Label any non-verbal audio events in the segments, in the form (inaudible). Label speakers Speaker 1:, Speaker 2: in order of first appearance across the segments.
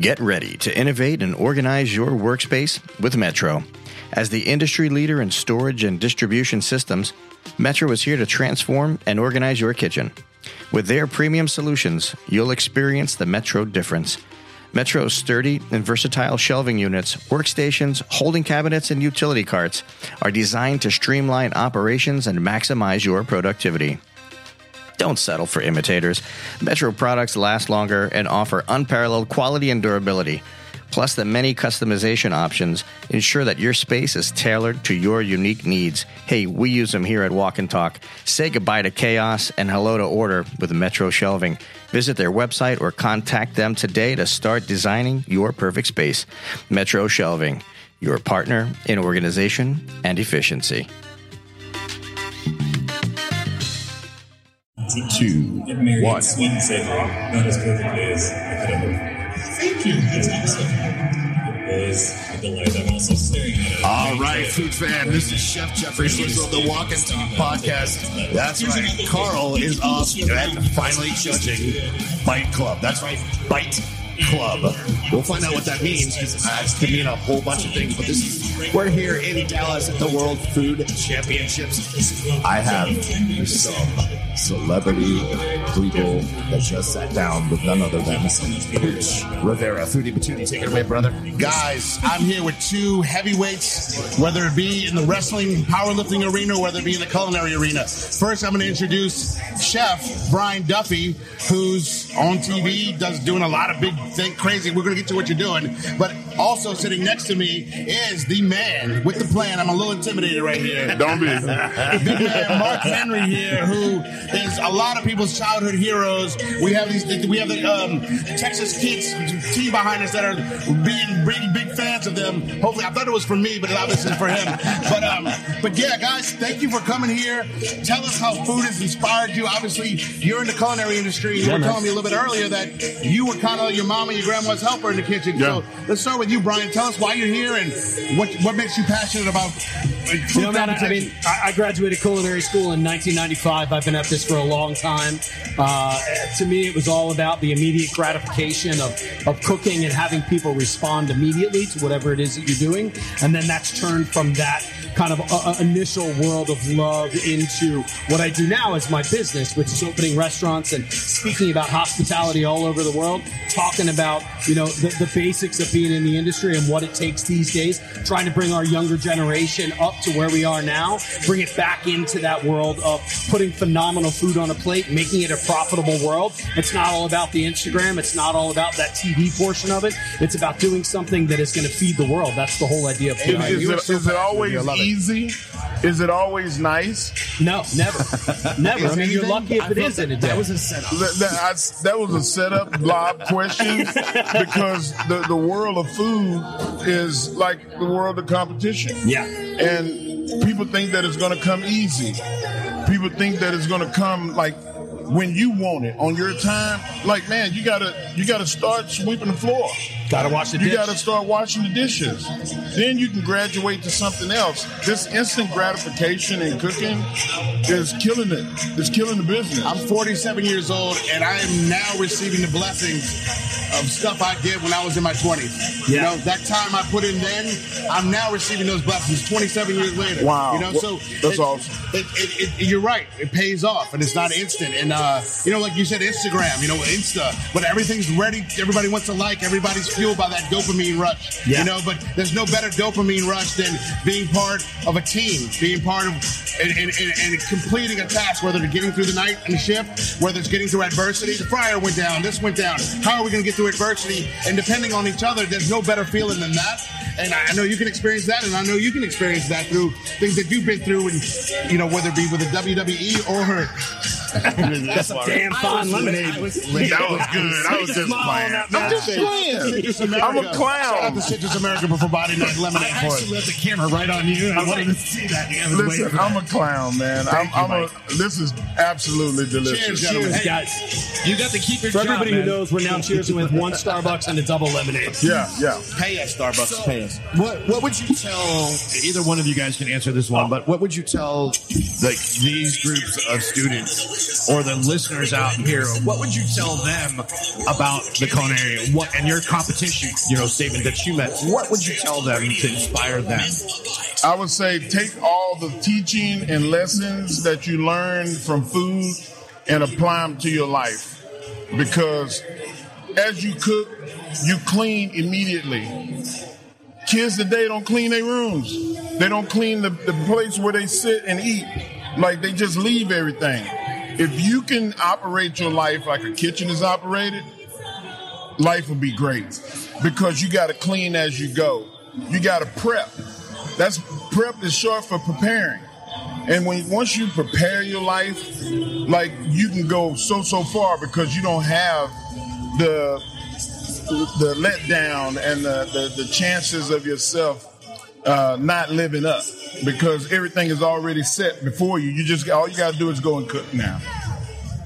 Speaker 1: Get ready to innovate and organize your workspace with Metro. As the industry leader in storage and distribution systems, Metro is here to transform and organize your kitchen. With their premium solutions, you'll experience the Metro difference. Metro's sturdy and versatile shelving units, workstations, holding cabinets, and utility carts are designed to streamline operations and maximize your productivity. Don't settle for imitators. Metro products last longer and offer unparalleled quality and durability. Plus, the many customization options ensure that your space is tailored to your unique needs. Hey, we use them here at Walk-In Talk. Say goodbye to chaos and hello to order with Metro Shelving. Visit their website or contact them today to start designing your perfect space. Metro Shelving, your partner in organization and efficiency.
Speaker 2: Two, one.
Speaker 3: Sweet savory, not as perfectly as I could have.
Speaker 4: Thank you. That's awesome.
Speaker 2: All right, food fan. This is Chef Swizzle of the Walk-In Talk podcast. That's right. Carl is off and finally judging Bite Club. That's right, Bite Club. We'll find out what that means because that could mean a whole bunch of things. But this is we're here in Dallas at the World Food Championships. I have some celebrity people that just sat down with none other than Rivera. Foodie Batoonie, take it away, brother.
Speaker 5: Guys, I'm here with two heavyweights, whether it be in the wrestling, powerlifting arena, or whether it be in the culinary arena. First, I'm going to introduce Chef Brian Duffy, who's on TV, does doing a lot of big thing, crazy. We're going to get to what you're doing, but also sitting next to me is the man with the plan. I'm a little intimidated right here. (laughs)
Speaker 6: Don't be.
Speaker 5: Big man Mark Henry here, who is a lot of people's childhood heroes. We have these, we have the um, Texas kids team behind us that are being big, big fans of them. Hopefully, I thought it was for me, but it obviously is for him. But um, but yeah, guys, thank you for coming here. Tell us how food has inspired you. Obviously, you're in the culinary industry. You were telling me a little bit earlier that you were kind of your mom and your grandma's helper in the kitchen.
Speaker 6: Yeah.
Speaker 5: So let's start with you, Brian. Tell us why you're here and what what makes you passionate about food
Speaker 7: You know, man, I, I mean, I, I graduated culinary school in 1995. I've been at this for a long time. Uh, to me, it was all about the immediate gratification of, of cooking and having people respond immediately to whatever it is that you're doing. And then that's turned from that kind of uh, uh, initial world of love into what I do now as my business, which is opening restaurants and speaking about hospitality all over the world, talking about, you know, the, the basics of being in the industry and what it takes these days, trying to bring our younger generation up to where we are now, bring it back into that world of putting phenomenal food on a plate, making it a profitable world. It's not all about the Instagram. It's not all about that TV portion of it. It's about doing something that is going to feed the world. That's the whole idea of food.
Speaker 6: Is,
Speaker 5: you
Speaker 6: it, is it always
Speaker 5: I it.
Speaker 6: Easy? Is it always nice?
Speaker 7: No, never. (laughs) Never. I mean, you're lucky if it is in a day.
Speaker 2: That was a setup.
Speaker 6: That, that, I- that was a setup lob (laughs) question because the, the world of food is like the world of competition.
Speaker 7: Yeah.
Speaker 6: And people think that it's going to come easy. People think that it's going to come like when you want it on your time. Like, man, you gotta you gotta start sweeping the floor.
Speaker 7: Gotta wash the
Speaker 6: You
Speaker 7: dish.
Speaker 6: got to start washing the dishes. Then you can graduate to something else. This instant gratification in cooking is killing it. It's killing the business.
Speaker 5: I'm 47 years old, and I am now receiving the blessings of stuff I did when I was in my 20s. You know, that time I put in then, I'm now receiving those blessings 27 years later.
Speaker 6: Wow.
Speaker 5: You know,
Speaker 6: Well,
Speaker 5: so
Speaker 6: that's
Speaker 5: it-
Speaker 6: awesome.
Speaker 5: It, it, it, you're right. It pays off, and it's not instant. And uh, you know, like you said, Instagram. You know, Insta. But everything's ready. Everybody wants to like. Everybody's fueled by that dopamine rush.
Speaker 7: Yeah.
Speaker 5: You know, but there's no better dopamine rush than being part of a team, being part of and, and, and, and completing a task, whether it's getting through the night and the shift, whether it's getting through adversity. The fryer went down, this went down. How are we going to get through adversity? And depending on each other, there's no better feeling than that. And I know you can experience that, and I know you can experience that through things that you've been through, and you know whether it be with the WWE or
Speaker 7: That's a damn fine lemonade.
Speaker 6: that was good. I was just playing. I'm just playing. I'm a clown.
Speaker 5: Shout out to Citrus America for providing that lemonade
Speaker 2: I
Speaker 5: for us.
Speaker 2: actually left the camera right on you. and I wanted to see that. I was waiting
Speaker 6: Listen,
Speaker 2: for that.
Speaker 6: I'm a clown, man. I'm,
Speaker 2: Thank you,
Speaker 6: I'm a. This is absolutely delicious.
Speaker 5: Cheers, gentlemen.
Speaker 7: Cheers, guys.
Speaker 2: you got to keep your
Speaker 7: For
Speaker 2: job,
Speaker 7: everybody who knows, we're now cheersing with one Starbucks and a double lemonade.
Speaker 6: Yeah, yeah.
Speaker 5: Pay us, Starbucks. Pay us.
Speaker 2: What What would you tell? Either one of you guys can answer this one, but what would you tell like these groups of students
Speaker 8: or the listeners out here, what would you tell them about the culinary what and your competition, you know, statement that you met? What would you tell them to inspire them?
Speaker 6: I would say take all the teaching and lessons that you learn from food and apply them to your life. Because as you cook, you clean immediately. Kids today don't clean their rooms. They don't clean the, the place where they sit and eat. Like they just leave everything. If you can operate your life like a kitchen is operated, life will be great. Because you got to clean as you go. You got to prep. That's prep is short for preparing. And when once you prepare your life, like you can go so so far because you don't have the the letdown and the, the, the chances of yourself uh, not living up because everything is already set before you. You just all you got to do is go and cook now.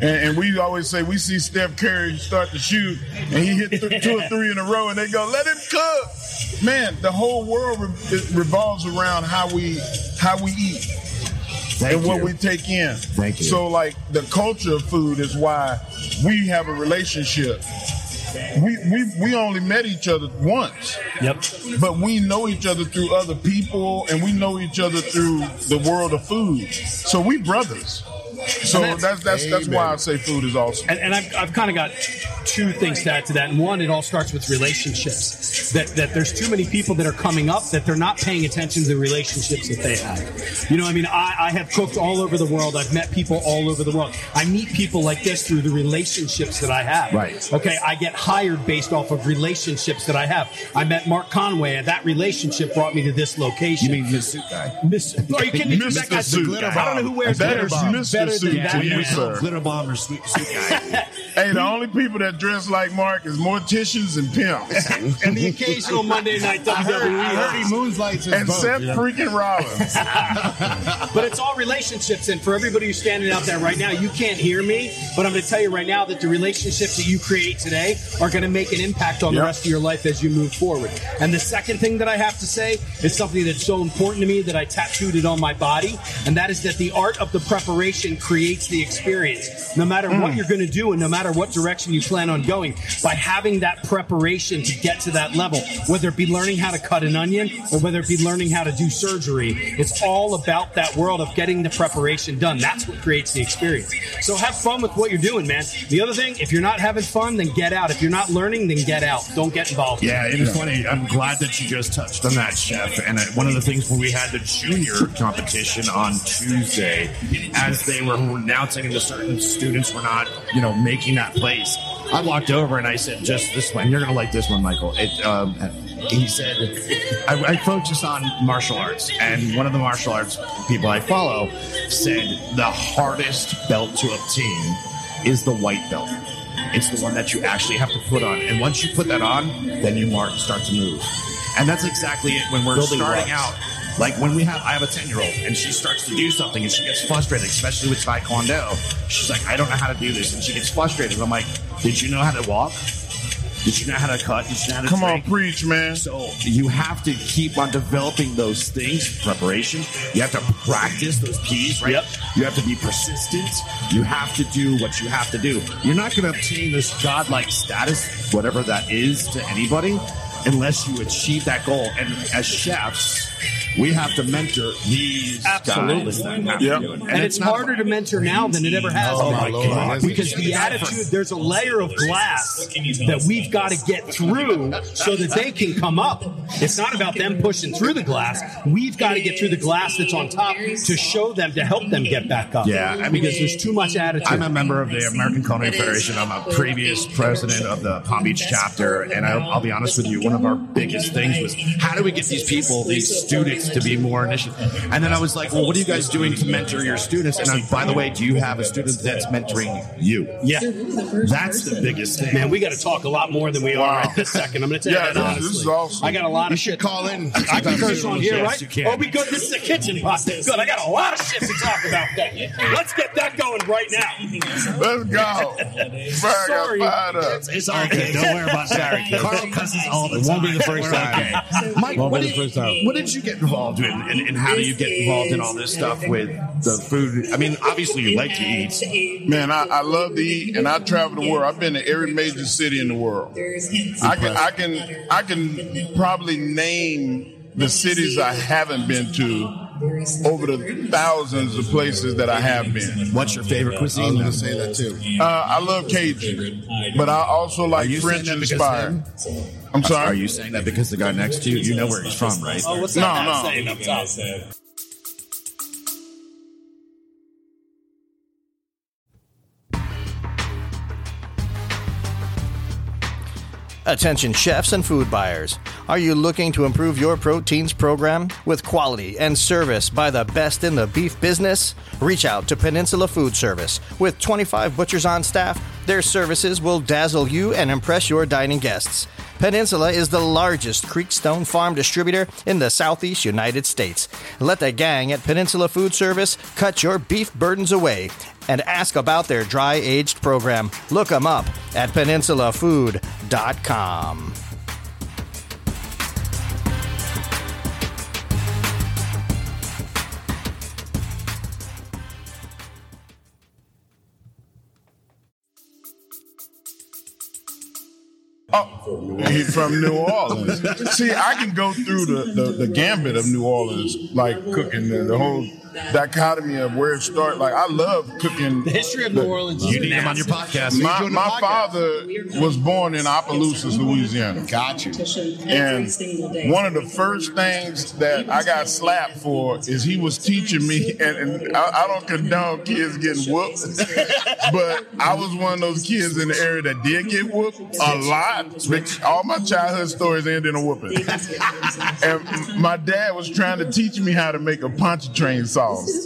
Speaker 6: And, and we always say we see Steph Curry start to shoot and he hit th- two or three in a row and they go, let him cook. Man, the whole world re- revolves around how we how we eat
Speaker 8: Thank
Speaker 6: and what we take in.
Speaker 8: Thank you.
Speaker 6: So like the culture of food is why we have a relationship. We we we only met each other once.
Speaker 7: Yep.
Speaker 6: But we know each other through other people and we know each other through the world of food. So we brothers. So
Speaker 7: And
Speaker 6: that's that's that's, why I say food is awesome.
Speaker 7: And, and I've, I've kind of got two things to add to that. And one, it all starts with relationships. That that there's too many people that are coming up that they're not paying attention to the relationships that they have. You know, I mean, I, I have cooked all over the world. I've met people all over the world. I meet people like this through the relationships that I have.
Speaker 8: Right.
Speaker 7: Okay. I get hired based off of relationships that I have. I met Mark Conway, and that relationship brought me to this location.
Speaker 8: You mean the suit guy?
Speaker 7: Miss? Are you kidding me?
Speaker 6: Mr.
Speaker 7: That guy's. I don't know who wears
Speaker 6: That is
Speaker 7: better
Speaker 6: Suit
Speaker 7: that.
Speaker 6: to you, sir.
Speaker 8: Glitter bomb or suit, suit (laughs) guy.
Speaker 6: Hey, the only people that dress like Mark is morticians and pimps. (laughs)
Speaker 7: And the occasional Monday night WWE.
Speaker 5: I heard, I heard he moonlights his
Speaker 6: and
Speaker 5: boat,
Speaker 6: Seth
Speaker 5: you know?
Speaker 6: freaking Rollins. (laughs)
Speaker 7: But it's all relationships. And for everybody who's standing out there right now, you can't hear me, but I'm going to tell you right now that the relationships that you create today are going to make an impact on the rest of your life as you move forward. And the second thing that I have to say is something that's so important to me that I tattooed it on my body, and that is that the art of the preparation creates the experience. No matter what mm. you're going to do and no matter what direction you plan on going, by having that preparation to get to that level, whether it be learning how to cut an onion or whether it be learning how to do surgery, it's all about that world of getting the preparation done. That's what creates the experience. So have fun with what you're doing, man. The other thing, if you're not having fun, then get out. If you're not learning, then get out. Don't get involved.
Speaker 8: Yeah, it is funny. I'm glad that you just touched on that, Chef. And uh, one of the things when we had the junior competition on Tuesday, as they were announcing the certain students were not, you know, making that place, I walked over and I said, just this one. You're going to like this one, Michael. It, um, he said, I, I focus on martial arts. And one of the martial arts people I follow said the hardest belt to obtain is the white belt. It's the one that you actually have to put on. And once you put that on, then you mark, start to move. And that's exactly it when we're
Speaker 7: Building
Speaker 8: starting
Speaker 7: blocks.
Speaker 8: out. Like when we have, I have a 10 year old and she starts to do something and she gets frustrated, especially with Taekwondo. She's like, I don't know how to do this. And she gets frustrated. And I'm like, did you know how to walk? Did you know how to cut? Did you know how to
Speaker 6: Come on, preach, man.
Speaker 8: So you have to keep on developing those things, preparation. You have to practice those P's, right?
Speaker 7: Yep.
Speaker 8: You have to be persistent. You have to do what you have to do. You're not going to obtain this godlike status, whatever that is to anybody, unless you achieve that goal. And as chefs, we have to mentor these
Speaker 7: Absolutely.
Speaker 8: guys that have
Speaker 6: Yep.
Speaker 8: to do it.
Speaker 7: And, it's,
Speaker 8: not
Speaker 7: harder to mentor now than it ever has
Speaker 5: Oh,
Speaker 7: been.
Speaker 5: my Lord.
Speaker 7: Because the attitude, there's a layer of glass that we've got to get through so that they can come up. It's not about them pushing through the glass. We've got to get through the glass that's on top to show them, to help them get back up.
Speaker 8: Yeah, I mean-
Speaker 7: because there's too much attitude.
Speaker 8: I'm a member of the American Culinary Federation. I'm a previous president of the Palm Beach chapter, and I'll, I'll be honest with you. One of our biggest things was how do we get these people, these students, to be more initiative? And then I was like, well, what are you guys doing to mentor your students? And I, by the way, do you have a student that's mentoring you?
Speaker 7: yeah.
Speaker 8: That's the biggest thing.
Speaker 7: Man, we got to talk a lot more than we are at this second. I'm going to tell
Speaker 6: Yeah,
Speaker 7: you that
Speaker 6: this-
Speaker 7: honestly.
Speaker 6: this is awesome.
Speaker 7: I got a lot
Speaker 5: You
Speaker 7: of
Speaker 5: should
Speaker 7: shit.
Speaker 5: call in.
Speaker 7: I can curse on here,
Speaker 8: Yes,
Speaker 7: right?
Speaker 8: you can.
Speaker 7: Oh, we good. This is a kitchen pot. Good. I got a lot of shit to talk about. That. Let's get that going right now.
Speaker 6: Let's go. (laughs)
Speaker 7: Sorry.
Speaker 6: got fired up.
Speaker 8: It's all good. Don't worry about Sarah. Carl cusses all the
Speaker 5: It won't be the first time.
Speaker 2: Okay. Mike,
Speaker 5: Won't
Speaker 2: what
Speaker 5: be
Speaker 2: did,
Speaker 5: the first time.
Speaker 2: what did you get involved in, and, and how do you get involved in all this stuff with the food? I mean, obviously you like to eat.
Speaker 6: Man, I, I love to eat, and I travel the world. I've been to every major city in the world. I can, I can, I can probably name the cities I haven't been to over the thousands of places that I have been.
Speaker 2: What's your favorite cuisine?
Speaker 4: I was
Speaker 2: cuisine?
Speaker 4: going to say that too.
Speaker 6: Uh, I love Cajun, but I also like
Speaker 2: you saying
Speaker 6: French
Speaker 2: that because
Speaker 6: inspired. I'm sorry.
Speaker 2: Are you saying that because the guy next to you, you know where he's from, right?
Speaker 7: Oh, what's
Speaker 6: No,
Speaker 7: that
Speaker 6: no.
Speaker 7: hat saying up top?
Speaker 1: Attention chefs and food buyers. Are you looking to improve your proteins program with quality and service by the best in the beef business? Reach out to Peninsula Food Service. With 25 butchers on staff, their services will dazzle you and impress your dining guests. Peninsula is the largest Creekstone farm distributor in the southeast United States. Let the gang at Peninsula Food Service cut your beef burdens away and ask about their dry aged program. Look them up at peninsulafood.com.
Speaker 6: Oh, he's from New Orleans. See, I can go through the, the, the gambit of New Orleans, like cooking the, the whole dichotomy of where it started. Like, I love cooking.
Speaker 7: The history of New Orleans.
Speaker 2: You need him on your podcast.
Speaker 6: My,
Speaker 4: doing
Speaker 6: my
Speaker 4: podcast?
Speaker 6: father was born in Opelousas, Louisiana.
Speaker 4: Got you.
Speaker 6: And one of the first things that I got slapped for is he was teaching me, and, and I, I don't condone kids getting whooped, (laughs) but I was one of those kids in the area that did get whooped a lot. All my childhood stories ended in a whooping. (laughs) And my dad was trying to teach me how to make a pontchartrain sauce.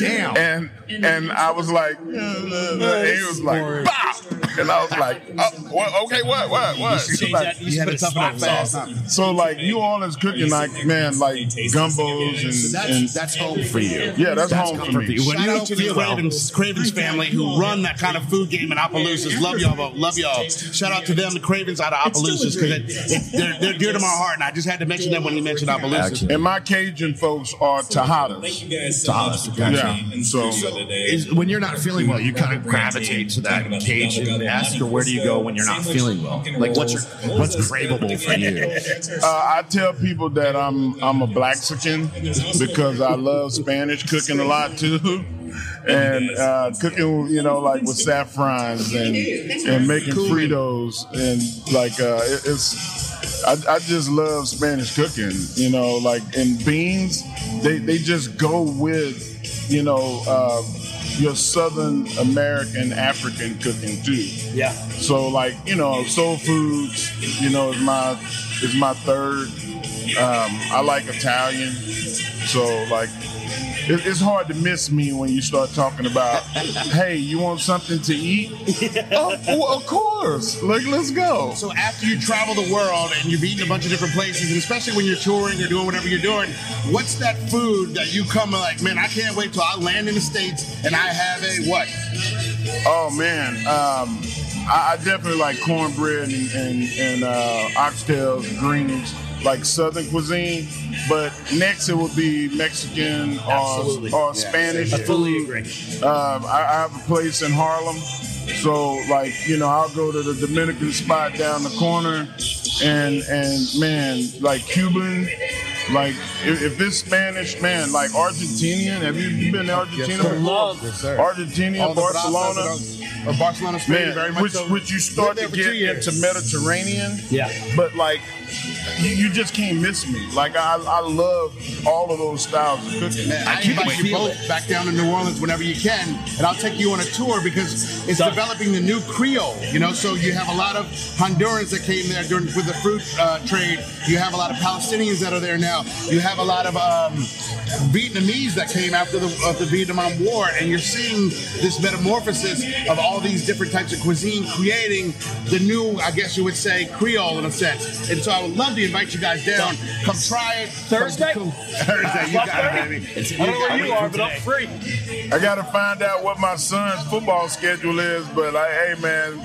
Speaker 2: Damn.
Speaker 6: And and I was like, and he was like, Bow! And I was like, oh, (laughs) what, okay, what, what, what? He was (laughs) like.
Speaker 7: You had to toughen up fast.
Speaker 6: so like New Orleans cooking, like man, like gumbos and,
Speaker 2: That's,
Speaker 6: and
Speaker 2: that's home for you.
Speaker 6: yeah, that's, home for me.
Speaker 2: you. When
Speaker 5: Shout
Speaker 2: you
Speaker 5: out to the
Speaker 2: feel well,
Speaker 5: Cravens, Cravens family who run that kind of food game in Opelousas. Love y'all, love y'all. Shout out to them, the Cravens out of Opelousas, because they're, they're dear to my heart, and I just had to mention them when you mentioned Opelousas.
Speaker 6: And my Cajun folks are Tejadas. Yeah, so
Speaker 2: is when you're not feeling well, you kind of gravitate to that Cajun esque, or where do you go when you're not feeling well? Like what's your what's craveable for you? (laughs)
Speaker 6: uh, I tell people that I'm I'm a Blaxican because I love Spanish cooking a lot too. (laughs) And uh, cooking, you know, like with saffrons and and making Fritos and like uh, it- it's I, I just love Spanish cooking, you know, like and beans, they, they just go with, you know, uh, your Southern American African cooking too.
Speaker 7: Yeah.
Speaker 6: So like you know, soul foods, you know, is my is my third. Um, I like Italian, so like it, it's hard to miss me when you start talking about, hey, you want something to eat? (laughs) oh, well, of course, like let's go.
Speaker 5: So after you travel the world and you've eaten a bunch of different places, and especially when you're touring or doing whatever you're doing, what's that food that you come like, man, I can't wait till I land in the States and I have a what?
Speaker 6: Oh man, um, I, I definitely like cornbread and and, and uh, oxtails, greens, like Southern cuisine. But next it would be Mexican or, or Spanish.
Speaker 7: I fully agree.
Speaker 6: Um, I, I have a place in Harlem, so like you know, I'll go to the Dominican spot down the corner, and and man, like Cuban, like if, if it's Spanish, man, like Argentinian. Have you been to Argentina?
Speaker 4: sir.
Speaker 6: before?
Speaker 4: Yes, sir.
Speaker 6: Argentina,
Speaker 4: All
Speaker 6: Barcelona.
Speaker 4: Barcelona, Spain,
Speaker 6: Man,
Speaker 4: very much
Speaker 6: which,
Speaker 4: so.
Speaker 6: which you start to get
Speaker 4: two
Speaker 6: into Mediterranean.
Speaker 7: Yeah.
Speaker 6: But like, you, you just can't miss me. Like I, I love all of those styles of cooking.
Speaker 5: Man, I,
Speaker 2: can't
Speaker 5: invite you
Speaker 2: feel
Speaker 5: both back down to New Orleans whenever you can, and I'll take you on a tour because it's
Speaker 7: Done.
Speaker 5: developing the new Creole. You know, so you have a lot of Hondurans that came there during with the fruit uh, trade. You have a lot of Palestinians that are there now. You have a lot of um, Vietnamese that came after the, of the Vietnam War, and you're seeing this metamorphosis of all these different types of cuisine creating the new, I guess you would say, Creole in a sense. And so I would love to invite you guys down. Come try it
Speaker 7: Thursday?
Speaker 5: Come- (laughs) Thursday, you got it, baby.
Speaker 7: I don't know where you are, but I'm free.
Speaker 6: I got to find out what my son's football schedule is. But like, hey man,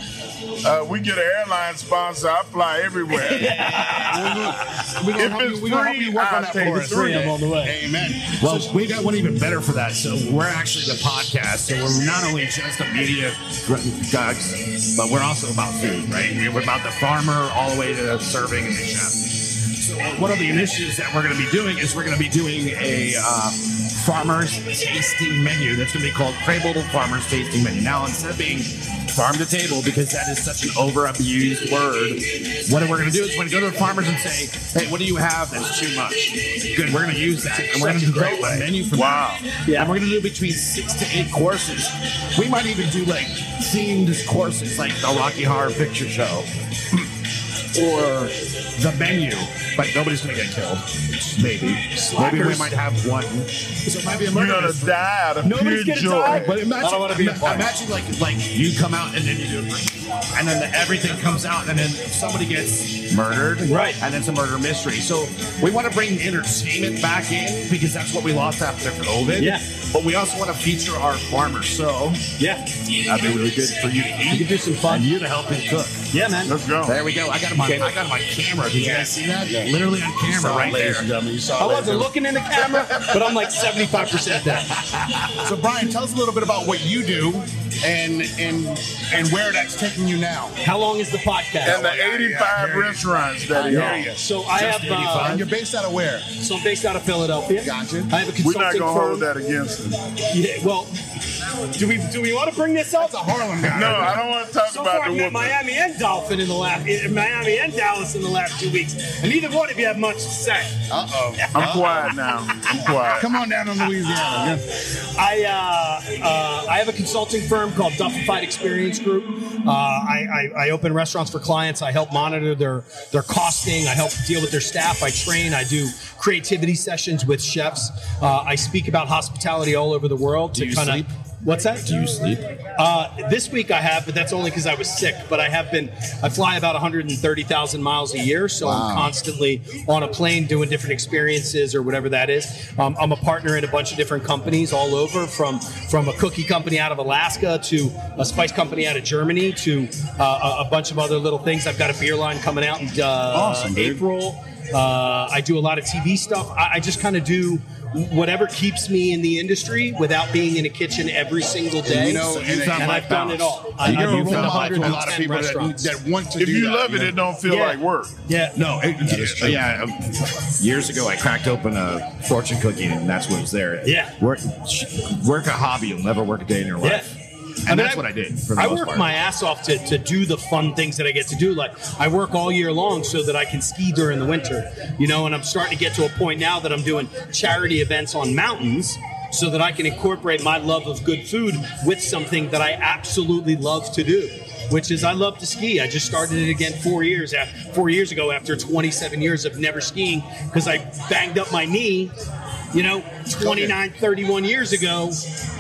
Speaker 6: uh, we get an airline sponsor. I fly everywhere. (laughs) (laughs)
Speaker 5: We're gonna
Speaker 6: If it's
Speaker 5: you, we gonna help
Speaker 6: free,
Speaker 5: you work
Speaker 6: I'll
Speaker 5: on that
Speaker 6: take
Speaker 5: for
Speaker 6: it
Speaker 5: us.
Speaker 6: free.
Speaker 7: On the way.
Speaker 5: Amen.
Speaker 8: Well, we got one even better for that. So we're actually the podcast. So we're not only just a media guys, but we're also about food, right? We're about the farmer all the way to serving So one of the initiatives that we're going to be doing is we're going to be doing a uh, farmers tasting menu that's going to be called Crable Farmers Tasting Menu. Now, instead of being farm to table, because that is such an over-abused word, what we're going to do is we're going to go to the farmers and say, "Hey, what do you have that's too much?" Good, we're going to use that, and we're going to develop a great menu for
Speaker 6: Wow.
Speaker 8: that. Yeah, and we're going to do between six to eight courses. We might even do like themed courses, like the Rocky Horror Picture Show or the menu, but nobody's going to get killed. Maybe. Maybe we might have one. So it might be a
Speaker 6: You're gonna
Speaker 8: mystery.
Speaker 6: die out of
Speaker 7: Nobody's gonna
Speaker 6: joy.
Speaker 7: die.
Speaker 8: But imagine,
Speaker 7: I don't wanna be a part.
Speaker 8: imagine like like you come out and then you do it, and then everything comes out, and then somebody gets murdered,
Speaker 7: Right.
Speaker 8: And then it's a murder mystery. So we want to bring entertainment back in because that's what we lost after COVID.
Speaker 7: Yeah.
Speaker 8: But we also want to feature our farmers. So
Speaker 7: Yeah.
Speaker 8: that'd be really good for you to eat.
Speaker 7: You
Speaker 8: eat
Speaker 7: could do some fun.
Speaker 8: and you to help him cook.
Speaker 7: Yeah, man.
Speaker 6: Let's go.
Speaker 8: There we go. I got him on. I got him on camera. Did you guys see that? Yeah. Literally on camera, right
Speaker 5: ladies
Speaker 8: there.
Speaker 5: and gentlemen. You saw
Speaker 7: I
Speaker 5: ladies
Speaker 7: wasn't
Speaker 5: and
Speaker 7: looking in the camera, but I'm like 75% there.
Speaker 5: So, Brian, tell us a little bit about what you do and and and where that's taking you now.
Speaker 7: How long is the podcast?
Speaker 6: And the 85 restaurants that he
Speaker 5: hear
Speaker 6: owns.
Speaker 7: So I have, uh,
Speaker 5: And you're based out of where?
Speaker 7: so I'm based out of Philadelphia.
Speaker 5: Gotcha.
Speaker 7: I have a consulting
Speaker 6: We're not gonna
Speaker 7: firm.
Speaker 6: hold that against him.
Speaker 7: Yeah, well, do we do we want to bring this up?
Speaker 5: That's a Harlem guy.
Speaker 6: No, I don't want to talk
Speaker 7: So
Speaker 6: about
Speaker 7: far,
Speaker 6: the
Speaker 7: I've met
Speaker 6: woman.
Speaker 7: Miami and Dolphin in the last, in Miami and Dallas in the last two weeks, and neither one of you have much to say.
Speaker 5: Uh oh.
Speaker 6: I'm quiet now. I'm quiet.
Speaker 5: Come on down to Louisiana.
Speaker 7: I uh, uh, I have a consulting firm called Duffified Experience Group. Uh, I, I, I open restaurants for clients. I help monitor their their costing. I help deal with their staff. I train. I do creativity sessions with chefs. Uh, I speak about hospitality all over the world.
Speaker 8: Do
Speaker 7: to kinda,
Speaker 8: sleep?
Speaker 7: What's that?
Speaker 8: Do you sleep?
Speaker 7: Uh, this week I have, but that's only because I was sick. But I have been. I fly about 130,000 miles a year, so I'm constantly on a plane doing different experiences or whatever that is. Um, I'm a partner in a bunch of different companies all over, from from a cookie company out of Alaska to a spice company out of Germany to uh, a, a bunch of other little things. I've got a beer line coming out in uh,
Speaker 5: Awesome.
Speaker 7: April. Uh, I do a lot of TV stuff. I, I just kind of do whatever keeps me in the industry without being in a kitchen every single day.
Speaker 5: You know, and-
Speaker 7: and,
Speaker 5: and
Speaker 7: I've done it all. I,
Speaker 5: You're
Speaker 7: I've
Speaker 5: a
Speaker 7: been
Speaker 5: role
Speaker 7: to
Speaker 5: model to a lot of people that,
Speaker 7: restaurants.
Speaker 5: that want to
Speaker 6: If
Speaker 5: do
Speaker 6: you
Speaker 5: that,
Speaker 6: love it,
Speaker 5: know?
Speaker 6: it don't feel
Speaker 7: Yeah.
Speaker 6: like work.
Speaker 7: yeah,
Speaker 8: No, it, yeah. um, Years ago, I cracked open a fortune cookie, and that's what was there.
Speaker 7: Yeah.
Speaker 8: work, work a hobby. You'll never work a day in your life.
Speaker 7: Yeah.
Speaker 8: And
Speaker 7: I mean,
Speaker 8: that's what I did.
Speaker 7: I work
Speaker 8: part.
Speaker 7: my ass off to, to do the fun things that I get to do. Like I work all year long so that I can ski during the winter, you know. And I'm starting to get to a point now that I'm doing charity events on mountains, so that I can incorporate my love of good food with something that I absolutely love to do. Which is I love to ski. I just started it again four years after, four years ago after 27 years of never skiing because I banged up my knee you know, 29, 31 years ago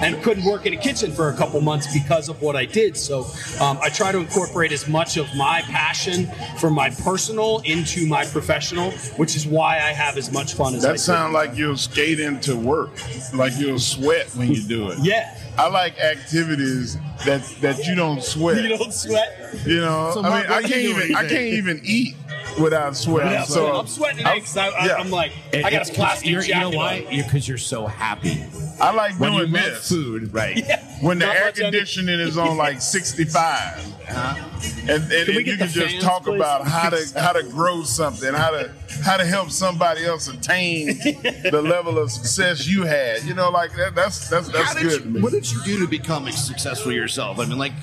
Speaker 7: and couldn't work in a kitchen for a couple months because of what I did. So um, I try to incorporate as much of my passion from my personal into my professional, which is why I have as much fun as I
Speaker 6: That
Speaker 7: do.
Speaker 6: sounds like you'll skate into work, like you'll sweat when you do it.
Speaker 7: Yeah.
Speaker 6: I like activities that that you don't sweat.
Speaker 7: You don't sweat.
Speaker 6: You know,
Speaker 5: So,
Speaker 6: I mean, I can't even I can't even eat without sweating.
Speaker 7: Yeah,
Speaker 6: so
Speaker 7: I'm sweating today because I, I,
Speaker 6: yeah.
Speaker 7: I'm like,
Speaker 8: It-
Speaker 7: I got
Speaker 8: it's
Speaker 7: a
Speaker 8: 'cause
Speaker 7: plastic
Speaker 8: you're, You know why?
Speaker 7: on.
Speaker 8: Because you're so happy.
Speaker 6: I like
Speaker 8: When you
Speaker 6: doing this
Speaker 8: food, right?
Speaker 6: when the
Speaker 7: Not
Speaker 6: air
Speaker 7: much energy.
Speaker 6: conditioning is on like (laughs) 65. Uh-huh. And,
Speaker 7: and,
Speaker 6: and
Speaker 7: get
Speaker 6: you can just talk
Speaker 7: please?
Speaker 6: about how to (laughs) how to grow something, how to how to help somebody else attain the level of success you had. You know, like that, that's that's that's
Speaker 5: How
Speaker 6: good. to
Speaker 5: you, what did you do to become successful yourself? I mean, like,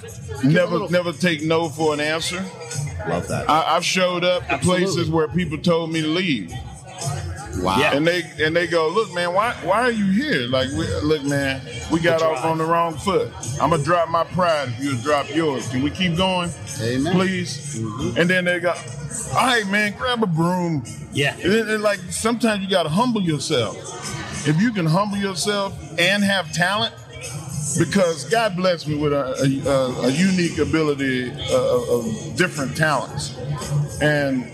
Speaker 6: Never never take no for an answer.
Speaker 8: Love that.
Speaker 6: I, I've showed up to
Speaker 7: Absolutely.
Speaker 6: places where people told me to leave.
Speaker 5: wow.
Speaker 7: Yeah.
Speaker 6: And they and they go, look, man, why why are you here? Like, we, look, man, we got off on the wrong foot. I'm gonna drop my pride if you drop yours. Can we keep going,
Speaker 5: Amen.
Speaker 6: please? Mm-hmm. And then they go, all right, man, grab a broom.
Speaker 7: Yeah.
Speaker 6: And then, and like sometimes you gotta humble yourself. If you can humble yourself and have talent, because God blessed me with a, a, a, unique ability uh, of, of different talents, and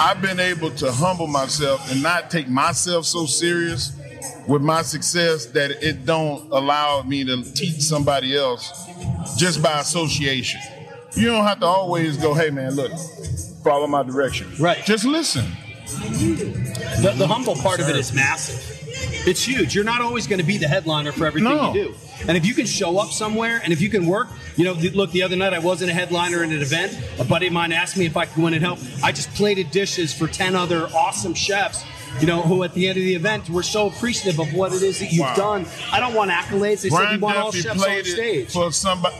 Speaker 6: I've been able to humble myself and not take myself so serious with my success that it don't allow me to teach somebody else just by association. You don't have to always go, hey man, look, follow my direction.
Speaker 7: Right.
Speaker 6: Just listen.
Speaker 7: The, the humble part of it is massive. It's huge. You're not always going to be the headliner for everything
Speaker 6: No.
Speaker 7: you do. And if you can show up somewhere and if you can work, you know, look, the other night I wasn't a headliner in an event. A buddy of mine asked me if I could go in and help. I just plated dishes for 10 other awesome chefs. You know, who at the end of the event were so appreciative of what it is that you've
Speaker 6: Wow.
Speaker 7: done. I don't want accolades. They said
Speaker 6: Brian
Speaker 7: you want all
Speaker 6: Duffy
Speaker 7: chefs on stage.
Speaker 6: for somebody.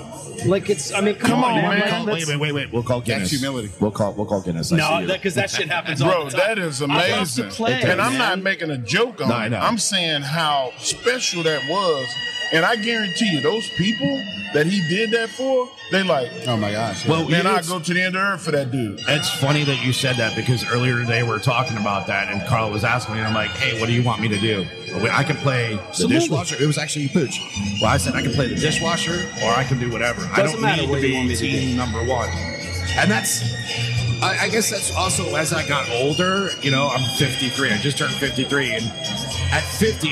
Speaker 7: Like it's, I mean, come,
Speaker 6: Come
Speaker 7: on,
Speaker 6: on,
Speaker 7: man.
Speaker 6: man.
Speaker 8: Call- wait, wait, wait, wait. We'll call Guinness.
Speaker 4: That's humility.
Speaker 8: We'll call. We'll call Guinness. I
Speaker 7: No,
Speaker 8: you.
Speaker 7: because that shit happens all
Speaker 6: Bro,
Speaker 7: the time.
Speaker 6: Bro, that is
Speaker 7: I love to
Speaker 6: amazing.
Speaker 7: play,
Speaker 6: and I'm not making a joke on
Speaker 8: No,
Speaker 6: it. I'm saying how special that was. And I guarantee you, those people that he did that for, they like,
Speaker 4: Oh my gosh.
Speaker 8: Well,
Speaker 6: man,
Speaker 8: you-
Speaker 6: I go to the end of the earth for that dude.
Speaker 8: It's funny that you said that because earlier today we were talking about that, and Carl was asking me, and I'm like, "Hey, what do you want me to do? I can play the
Speaker 7: Absolutely.
Speaker 8: dishwasher." It was actually Pooch. Well, I said I can play the dishwasher, or I can do whatever. I
Speaker 7: Doesn't
Speaker 8: don't
Speaker 7: matter
Speaker 8: need
Speaker 7: what
Speaker 8: to
Speaker 7: you
Speaker 8: be
Speaker 7: want me to
Speaker 8: team number one, and that's. I, I guess that's also as I got older. You know, I'm 53. I just turned 53, and at 50,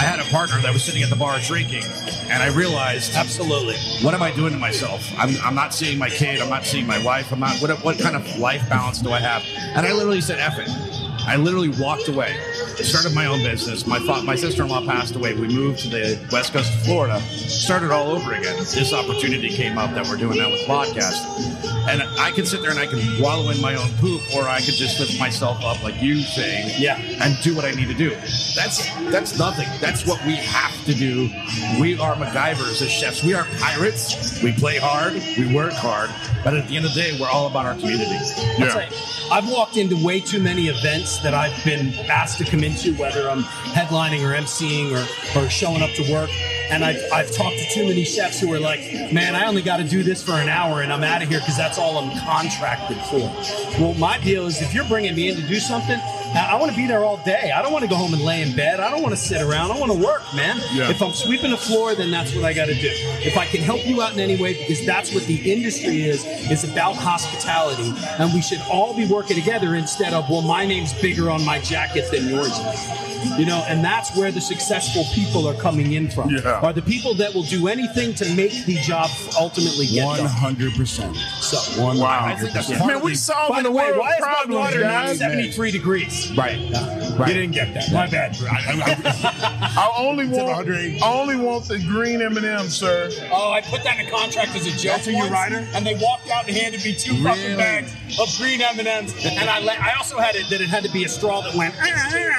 Speaker 8: I had a partner that was sitting at the bar drinking, and I realized
Speaker 7: Absolutely.
Speaker 8: what am I doing to myself? I'm, I'm not seeing my kid. I'm not seeing my wife. I'm not. What, what kind of life balance do I have? And I literally said, "F it." I literally walked away. Started my own business. My fa- my sister in law passed away. We moved to the west coast of Florida. Started all over again. This opportunity came up that we're doing now with podcast, and I can sit there and I can wallow in my own poop, or I could just lift myself up, like you saying,
Speaker 7: Yeah.
Speaker 8: and do what I need to do. That's that's nothing. That's what we have to do. We are MacGyvers as chefs. We are pirates. We play hard. We work hard. But at the end of the day, we're all about our community.
Speaker 7: Tell you, I've walked into way too many events that I've been asked to come into, whether I'm headlining or emceeing or, or showing up to work. And I've, I've talked to too many chefs who are like, man, I only got to do this for an hour and I'm out of here because that's all I'm contracted for. Well, my deal is if you're bringing me in to do something, I want to be there all day. I don't want to go home and lay in bed. I don't want to sit around. I want to work, man.
Speaker 6: Yeah.
Speaker 7: If I'm sweeping the floor, then that's what I got to do. If I can help you out in any way, because that's what the industry is, is about hospitality. And we should all be working together instead of, well, my name's bigger on my jacket than yours is. You know, and that's where the successful people are coming in from.
Speaker 6: Yeah.
Speaker 7: Are the people that will do anything to make the job ultimately get
Speaker 4: hundred percent.
Speaker 7: So,
Speaker 4: One
Speaker 6: Wow.
Speaker 4: hundred percent.
Speaker 6: Man, we solving
Speaker 7: by the
Speaker 6: the
Speaker 7: way,
Speaker 6: world's
Speaker 7: why is my
Speaker 6: problems,
Speaker 7: water not 73 degrees?
Speaker 8: Right.
Speaker 4: You didn't get that. My bad.
Speaker 6: I (laughs) only
Speaker 4: It's at
Speaker 6: want, I only want the green M&M, sir.
Speaker 7: Oh, I put that in a contract as a joke.
Speaker 4: That's in your
Speaker 7: once,
Speaker 4: rider?
Speaker 7: And they walked out and handed me two
Speaker 4: Really?
Speaker 7: fucking bags of green M and M's, and I let, I also had it that it had to be a straw that went. "Ah, (laughs)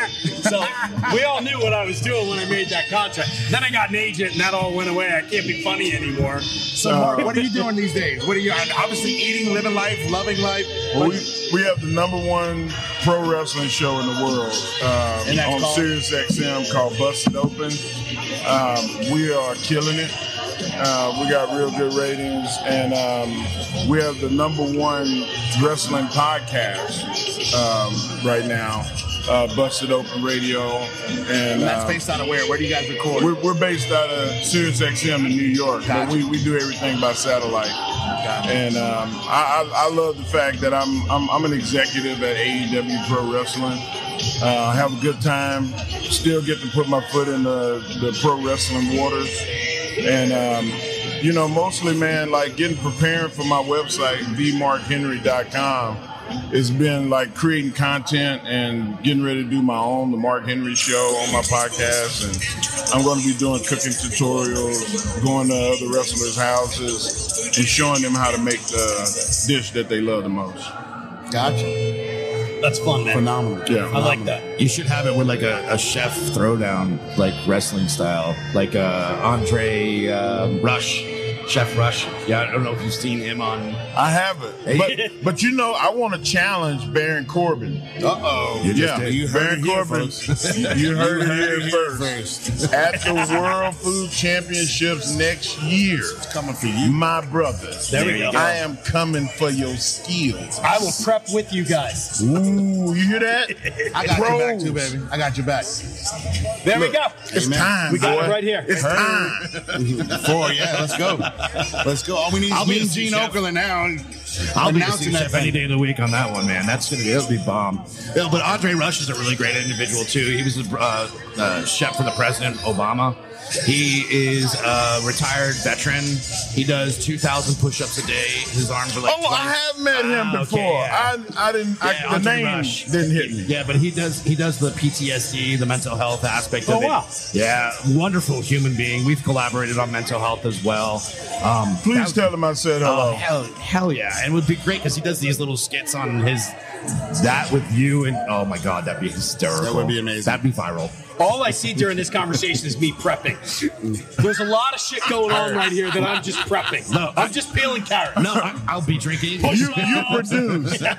Speaker 7: ah." So (laughs) we all knew what I was doing when I made that contract. Then I got an agent, and that all went away. I can't be funny anymore.
Speaker 4: So, Mark, what are you doing these days? What are you obviously eating, living life, loving life?
Speaker 6: Well, we, we have the number one pro wrestling show in the world um, on
Speaker 4: called?
Speaker 6: Sirius XM called Busted Open. Um, we are killing it. Uh, we got real good ratings, and um, we have the number one wrestling podcast um, right now, uh, Busted Open Radio, and,
Speaker 4: And that's
Speaker 6: um,
Speaker 4: based out of where? Where do you guys record?
Speaker 6: we're, we're based out of Sirius XM in New York, but we, we do everything by satellite. And um, I, I, I love the fact that I'm, I'm I'm an executive at AEW Pro Wrestling. Uh, have a good time. Still get to put my foot in the, the pro wrestling waters. And um, you know, mostly, man, like getting preparing for my website, vmarkhenry.com. It's been like creating content and getting ready to do my own, the Mark Henry Show on my podcast. And I'm going to be doing cooking tutorials, going to other wrestlers' houses, and showing them how to make the dish that they love the most.
Speaker 4: Gotcha.
Speaker 7: That's fun, man.
Speaker 6: Phenomenal. Yeah.
Speaker 7: I like that.
Speaker 8: You should have it with like a, a chef throwdown, like wrestling style, like uh, Andre um, Rush, Chef Rush. Yeah, I don't know if you've seen him on.
Speaker 6: I haven't. But, but you know, I want to challenge Baron Corbin.
Speaker 4: Uh oh.
Speaker 6: Yeah,
Speaker 8: did.
Speaker 4: You heard
Speaker 6: Baron
Speaker 4: it here,
Speaker 6: Corbin.
Speaker 4: folks. (laughs)
Speaker 6: You heard it
Speaker 4: heard
Speaker 6: here
Speaker 4: it
Speaker 6: first.
Speaker 4: first.
Speaker 6: At the World Food Championships next year,
Speaker 4: It's coming for you.
Speaker 6: my brother,
Speaker 7: There we go.
Speaker 6: I am coming for your skills.
Speaker 7: I will prep with you guys.
Speaker 6: Ooh, you hear that? (laughs)
Speaker 4: I got your back
Speaker 6: Pros.
Speaker 4: too, baby. I got your back.
Speaker 7: There we go.
Speaker 6: It's
Speaker 4: Amen.
Speaker 6: time,
Speaker 7: We got
Speaker 6: boy.
Speaker 7: it right here.
Speaker 6: It's time. (laughs)
Speaker 4: Four, yeah, let's go. Let's go. All we need
Speaker 8: I'll
Speaker 4: is
Speaker 8: be the
Speaker 4: Gene. Okerlund now.
Speaker 8: I'll be
Speaker 4: announcing that
Speaker 8: any day of the week on that one, man. That's gonna be it'll be bomb. Yeah, but Andre Rush is a really great individual too. He was the uh, uh, chef for the president Obama. He is a retired veteran. He does 2,000 push-ups a day. His arms are like.
Speaker 6: Oh, I have met him
Speaker 8: Ah, okay,
Speaker 6: before.
Speaker 8: yeah.
Speaker 6: I I didn't. I,
Speaker 8: Yeah,
Speaker 6: the
Speaker 8: Andre
Speaker 6: name
Speaker 8: Rush.
Speaker 6: didn't hit me.
Speaker 8: Yeah, but he does he does the PTSD, the mental health aspect of
Speaker 7: Oh,
Speaker 8: it.
Speaker 7: wow.
Speaker 8: Yeah, wonderful human being. We've collaborated on mental health as well. Um,
Speaker 6: Please tell him I said
Speaker 8: Oh
Speaker 6: hello.
Speaker 8: hell, hell yeah! And it would be great because he does these little skits on his that with you and oh my god, that'd be hysterical.
Speaker 5: That would be amazing.
Speaker 8: That'd be viral.
Speaker 7: All I see during this conversation is me prepping. There's a lot of shit going on right here that I'm just prepping.
Speaker 8: No,
Speaker 7: I'm just peeling carrots.
Speaker 8: No, I, I'll be drinking.
Speaker 6: Oh, you you produce. (laughs) you got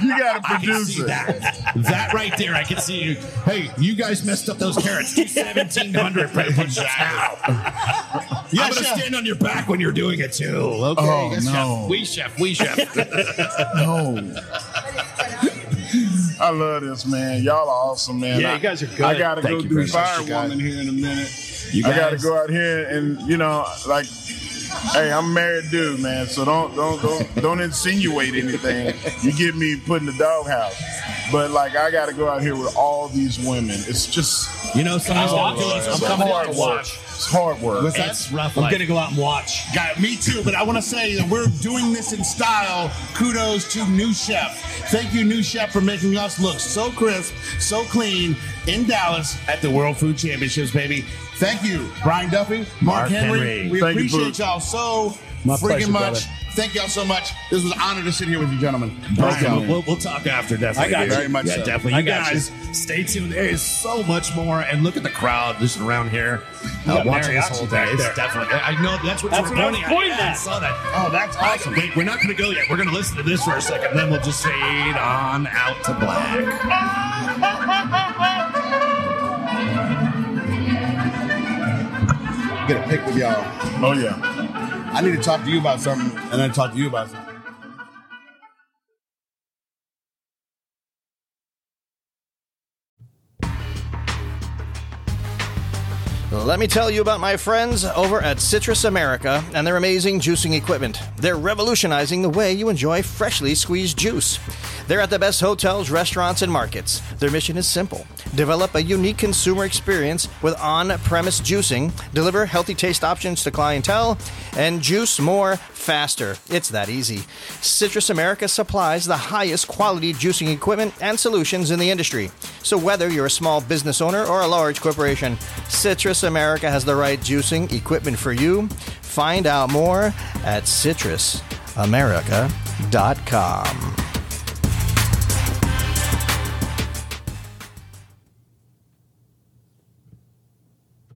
Speaker 6: to
Speaker 8: I can
Speaker 6: produce
Speaker 8: see
Speaker 6: it.
Speaker 8: that. That right there, I can see you. Hey, you guys messed up those carrots. Do 1700 push now. I'm going to
Speaker 5: chef.
Speaker 8: stand on your back when you're doing it too. Oh, okay.
Speaker 6: Oh,
Speaker 8: yes,
Speaker 6: no.
Speaker 8: chef. We chef. We chef. (laughs)
Speaker 6: No. I love this, man. Y'all are awesome, man.
Speaker 7: Yeah,
Speaker 6: I-
Speaker 7: you guys are good.
Speaker 6: I gotta
Speaker 8: Thank
Speaker 6: go do
Speaker 8: very much, you
Speaker 6: Firewoman here in a minute.
Speaker 8: You
Speaker 6: I gotta go out here and you know, like, hey, I'm a married dude, man. So don't don't don't don't insinuate anything. You get me put in the doghouse. But like, I gotta go out here with all these women. It's just
Speaker 8: You know, sometimes oh,
Speaker 7: watch?
Speaker 8: it's
Speaker 7: I'm
Speaker 6: it's
Speaker 7: coming
Speaker 6: hard
Speaker 7: out to
Speaker 6: work.
Speaker 7: watch.
Speaker 6: It's hard work.
Speaker 5: What's that?
Speaker 8: Rough.
Speaker 7: I'm
Speaker 8: life.
Speaker 7: gonna go out and watch.
Speaker 5: Got me too, but I want to say that we're doing this in style. Kudos to New Chef. Thank you, New Chef, for making us look so crisp, so clean in Dallas at the World Food Championships, baby. Thank you, Brian Duffy, Mark,
Speaker 8: Mark
Speaker 5: Henry.
Speaker 8: Henry.
Speaker 5: We
Speaker 6: Thank
Speaker 5: appreciate
Speaker 6: Boots.
Speaker 5: y'all so
Speaker 7: My
Speaker 5: freaking
Speaker 7: pleasure,
Speaker 5: much.
Speaker 7: brother.
Speaker 5: Thank y'all so much. This was an honor to sit here with you, gentlemen.
Speaker 8: Brian, we'll, we'll, we'll talk after, definitely.
Speaker 7: I got you.
Speaker 5: Very much
Speaker 8: Yeah,
Speaker 5: so.
Speaker 8: definitely.
Speaker 7: I
Speaker 8: You
Speaker 7: got
Speaker 8: guys, stay tuned. There is so much more. And look at the crowd just around here uh,
Speaker 7: got
Speaker 8: watching this
Speaker 7: mariachi
Speaker 8: whole
Speaker 7: back
Speaker 8: day. It's
Speaker 7: there.
Speaker 8: definitely. I know that's what
Speaker 7: That's
Speaker 8: you
Speaker 7: what
Speaker 8: were
Speaker 7: I was
Speaker 8: pointing
Speaker 7: pointing
Speaker 8: at. Yeah, I
Speaker 7: at.
Speaker 8: saw that.
Speaker 5: Oh, that's awesome.
Speaker 8: Wait, we're not going to go yet. We're going to listen to this for a second, then we'll just fade on out to black.
Speaker 5: Get a pic with y'all.
Speaker 6: Oh yeah.
Speaker 5: I need to talk to you about something, and then talk to you about something.
Speaker 1: Let me tell you about my friends over at Citrus America and their amazing juicing equipment. They're revolutionizing the way you enjoy freshly squeezed juice. They're at the best hotels, restaurants, and markets. Their mission is simple develop a unique consumer experience with on premise juicing, deliver healthy taste options to clientele, and juice more faster. It's that easy. Citrus America supplies the highest quality juicing equipment and solutions in the industry. So whether you're a small business owner or a large corporation, Citrus America has the right juicing equipment for you. Find out more at citrusamerica.com.